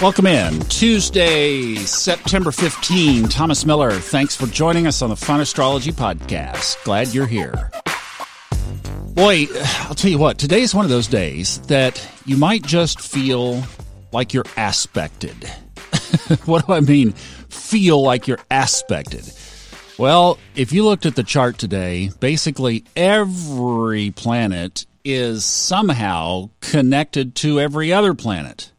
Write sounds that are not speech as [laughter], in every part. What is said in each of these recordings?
Welcome in. Tuesday, September 15. Thomas Miller, thanks for joining us on the Fun Astrology Podcast. Glad you're here. Boy, I'll tell you what, today is one of those days that you might just feel like you're aspected. [laughs] what do I mean, feel like you're aspected? Well, if you looked at the chart today, basically every planet is somehow connected to every other planet.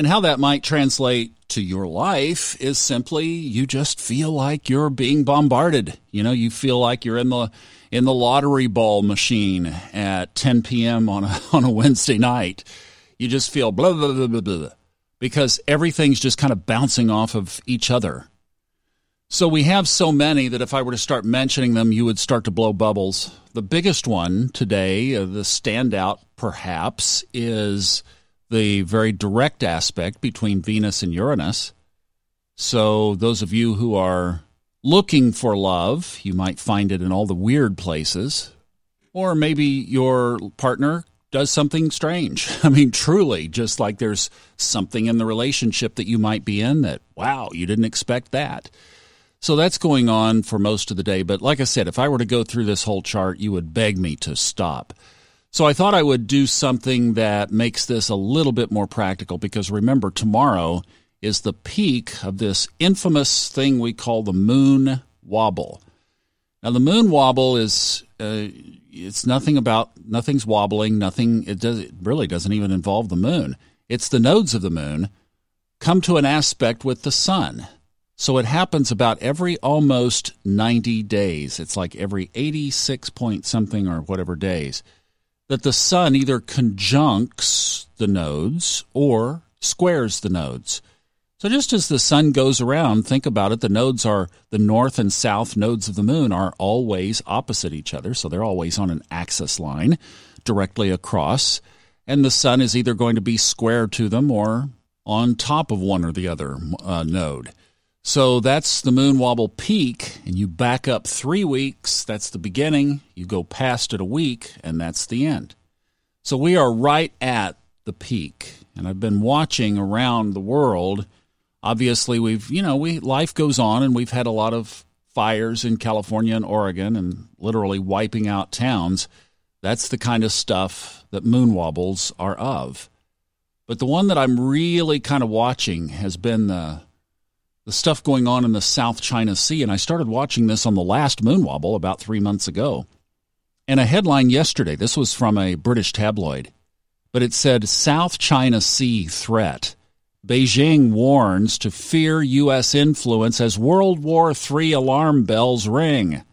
And how that might translate to your life is simply you just feel like you're being bombarded. You know, you feel like you're in the in the lottery ball machine at 10 p.m. on a [laughs] on a Wednesday night. You just feel blah blah blah blah blah because everything's just kind of bouncing off of each other. So we have so many that if I were to start mentioning them, you would start to blow bubbles. The biggest one today, uh, the standout perhaps, is the very direct aspect between Venus and Uranus. So, those of you who are looking for love, you might find it in all the weird places. Or maybe your partner does something strange. [laughs] I mean, truly, just like there's something in the relationship that you might be in that, wow, you didn't expect that. So that's going on for most of the day. But like I said, if I were to go through this whole chart, you would beg me to stop. So I thought I would do something that makes this a little bit more practical because remember, tomorrow is the peak of this infamous thing we call the moon wobble. Now, the moon wobble is. Uh, it's nothing about nothing's wobbling nothing it does it really doesn't even involve the moon it's the nodes of the moon come to an aspect with the sun so it happens about every almost 90 days it's like every 86 point something or whatever days that the sun either conjuncts the nodes or squares the nodes. So just as the sun goes around, think about it, the nodes are the north and south nodes of the moon are always opposite each other, so they're always on an axis line directly across, and the sun is either going to be square to them or on top of one or the other uh, node. So that's the moon wobble peak, and you back up three weeks. That's the beginning. You go past it a week, and that's the end. So we are right at the peak. And I've been watching around the world. Obviously, we've, you know, we life goes on, and we've had a lot of fires in California and Oregon and literally wiping out towns. That's the kind of stuff that moon wobbles are of. But the one that I'm really kind of watching has been the the stuff going on in the South China Sea. And I started watching this on the last moon wobble about three months ago. And a headline yesterday, this was from a British tabloid, but it said South China Sea threat. Beijing warns to fear U.S. influence as World War III alarm bells ring.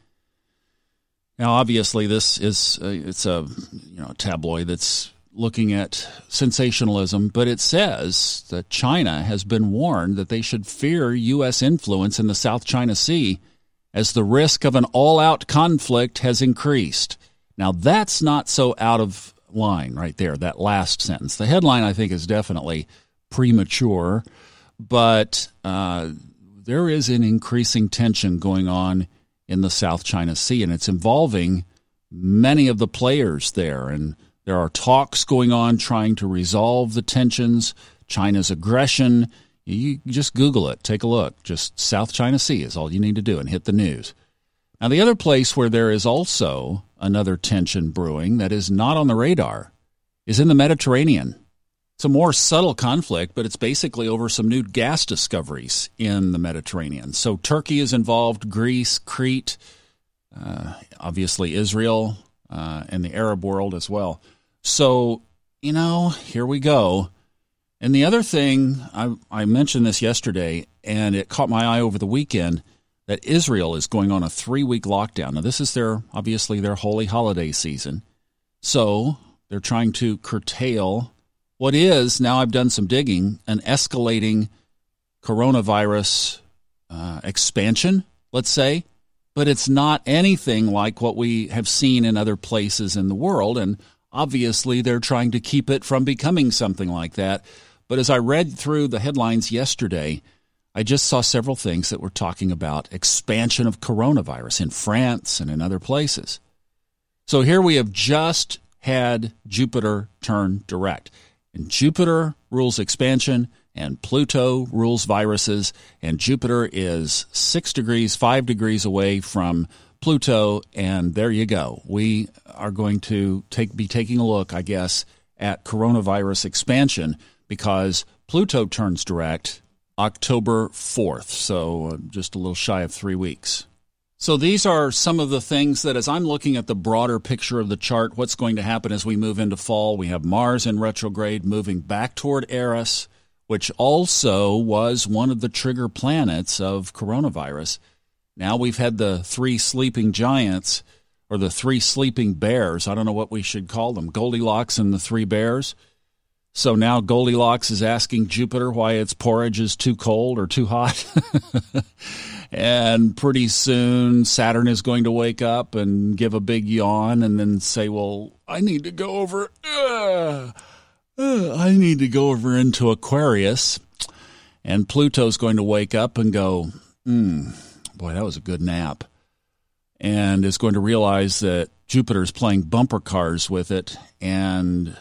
Now, obviously, this is a, it's a you know tabloid that's looking at sensationalism, but it says that China has been warned that they should fear U.S. influence in the South China Sea as the risk of an all out conflict has increased. Now, that's not so out of line right there, that last sentence. The headline, I think, is definitely premature, but uh, there is an increasing tension going on in the South China Sea, and it's involving many of the players there. And there are talks going on trying to resolve the tensions, China's aggression. You just Google it, take a look. Just South China Sea is all you need to do and hit the news. Now, the other place where there is also another tension brewing that is not on the radar is in the Mediterranean. It's a more subtle conflict, but it's basically over some new gas discoveries in the Mediterranean. So Turkey is involved, Greece, Crete, uh, obviously Israel, uh, and the Arab world as well. So, you know, here we go. And the other thing, I, I mentioned this yesterday, and it caught my eye over the weekend that Israel is going on a three week lockdown. Now, this is their obviously their holy holiday season. So they're trying to curtail what is, now I've done some digging, an escalating coronavirus uh, expansion, let's say. But it's not anything like what we have seen in other places in the world. And Obviously, they're trying to keep it from becoming something like that. But as I read through the headlines yesterday, I just saw several things that were talking about expansion of coronavirus in France and in other places. So here we have just had Jupiter turn direct. And Jupiter rules expansion, and Pluto rules viruses, and Jupiter is six degrees, five degrees away from Pluto, and there you go. We are going to take be taking a look, I guess, at coronavirus expansion because Pluto turns direct October 4th, so uh, just a little shy of three weeks. So these are some of the things that, as I'm looking at the broader picture of the chart, what's going to happen as we move into fall? We have Mars in retrograde moving back toward Eris, which also was one of the trigger planets of coronavirus. Now we've had the three sleeping giants or the three sleeping bears. I don't know what we should call them Goldilocks and the three bears. So now Goldilocks is asking Jupiter why its porridge is too cold or too hot. [laughs] and pretty soon Saturn is going to wake up and give a big yawn and then say, Well, I need to go over. Uh, uh, I need to go over into Aquarius. And Pluto's going to wake up and go, Hmm, boy, that was a good nap. And is going to realize that Jupiter's playing bumper cars with it. And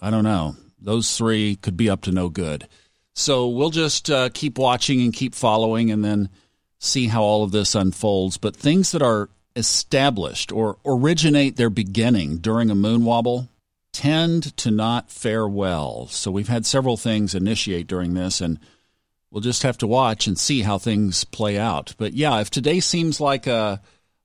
I don't know those three could be up to no good. So we'll just uh, keep watching and keep following and then see how all of this unfolds. But things that are established or originate their beginning during a moon wobble tend to not fare well. So we've had several things initiate during this, and we'll just have to watch and see how things play out. But yeah, if today seems like a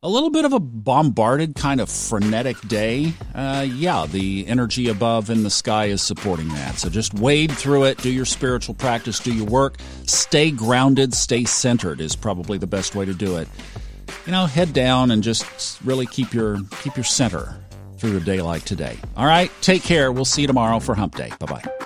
a little bit of a bombarded kind of frenetic day. Uh, yeah, the energy above in the sky is supporting that. So just wade through it, do your spiritual practice, do your work, stay grounded, stay centered is probably the best way to do it. You know, head down and just really keep your keep your center through a day like today. All right, take care. We'll see you tomorrow for Hump Day. Bye bye.